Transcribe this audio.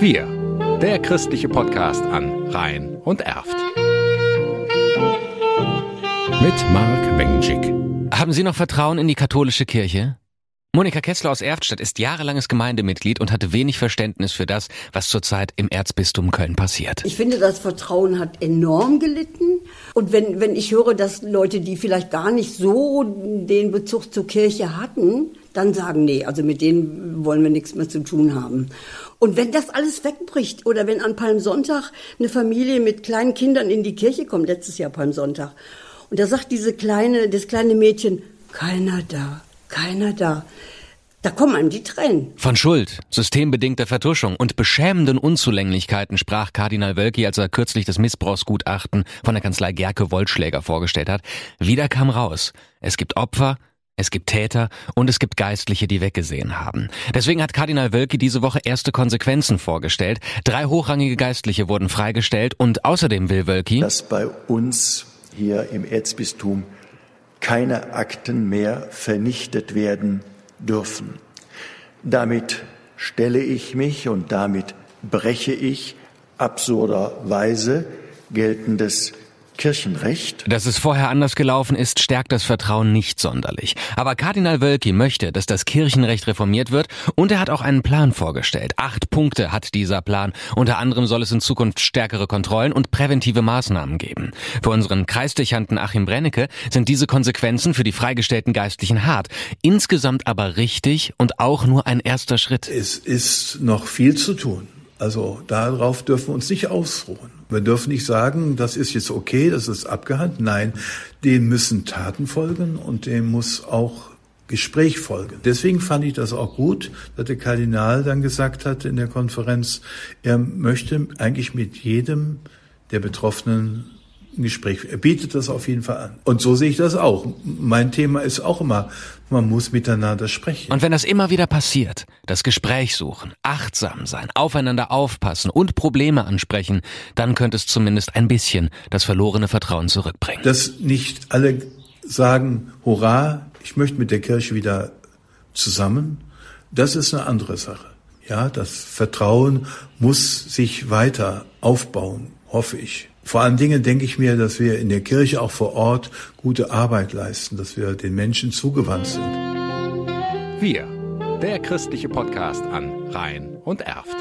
Wir, der christliche Podcast an Rhein und Erft. Mit Marc Wengick. Haben Sie noch Vertrauen in die katholische Kirche? Monika Kessler aus Erftstadt ist jahrelanges Gemeindemitglied und hatte wenig Verständnis für das, was zurzeit im Erzbistum Köln passiert. Ich finde, das Vertrauen hat enorm gelitten. Und wenn, wenn ich höre, dass Leute, die vielleicht gar nicht so den Bezug zur Kirche hatten, dann sagen, nee, also mit denen wollen wir nichts mehr zu tun haben. Und wenn das alles wegbricht oder wenn an Palmsonntag eine Familie mit kleinen Kindern in die Kirche kommt, letztes Jahr Palmsonntag, und da sagt diese kleine, das kleine Mädchen, keiner da, keiner da. Da kommen einem die Tränen. Von Schuld, systembedingter Vertuschung und beschämenden Unzulänglichkeiten sprach Kardinal Wölki, als er kürzlich das Missbrauchsgutachten von der Kanzlei Gerke Wollschläger vorgestellt hat. Wieder kam raus. Es gibt Opfer, es gibt Täter und es gibt Geistliche, die weggesehen haben. Deswegen hat Kardinal Wölki diese Woche erste Konsequenzen vorgestellt. Drei hochrangige Geistliche wurden freigestellt und außerdem will Wölki, dass bei uns hier im Erzbistum keine Akten mehr vernichtet werden dürfen. Damit stelle ich mich und damit breche ich absurderweise geltendes Kirchenrecht. Dass es vorher anders gelaufen ist, stärkt das Vertrauen nicht sonderlich. Aber Kardinal Wölki möchte, dass das Kirchenrecht reformiert wird und er hat auch einen Plan vorgestellt. Acht Punkte hat dieser Plan. Unter anderem soll es in Zukunft stärkere Kontrollen und präventive Maßnahmen geben. Für unseren Kreisdechanten Achim Brennecke sind diese Konsequenzen für die freigestellten Geistlichen hart. Insgesamt aber richtig und auch nur ein erster Schritt. Es ist noch viel zu tun. Also darauf dürfen wir uns nicht ausruhen. Wir dürfen nicht sagen, das ist jetzt okay, das ist abgehandelt. Nein, dem müssen Taten folgen und dem muss auch Gespräch folgen. Deswegen fand ich das auch gut, dass der Kardinal dann gesagt hat in der Konferenz, er möchte eigentlich mit jedem der Betroffenen ein Gespräch. Er bietet das auf jeden Fall an. Und so sehe ich das auch. Mein Thema ist auch immer, man muss miteinander sprechen. Und wenn das immer wieder passiert, das Gespräch suchen, achtsam sein, aufeinander aufpassen und Probleme ansprechen, dann könnte es zumindest ein bisschen das verlorene Vertrauen zurückbringen. Dass nicht alle sagen, hurra, ich möchte mit der Kirche wieder zusammen, das ist eine andere Sache. Ja, das Vertrauen muss sich weiter aufbauen, hoffe ich. Vor allen Dingen denke ich mir, dass wir in der Kirche auch vor Ort gute Arbeit leisten, dass wir den Menschen zugewandt sind. Wir, der christliche Podcast an Rhein und Erft.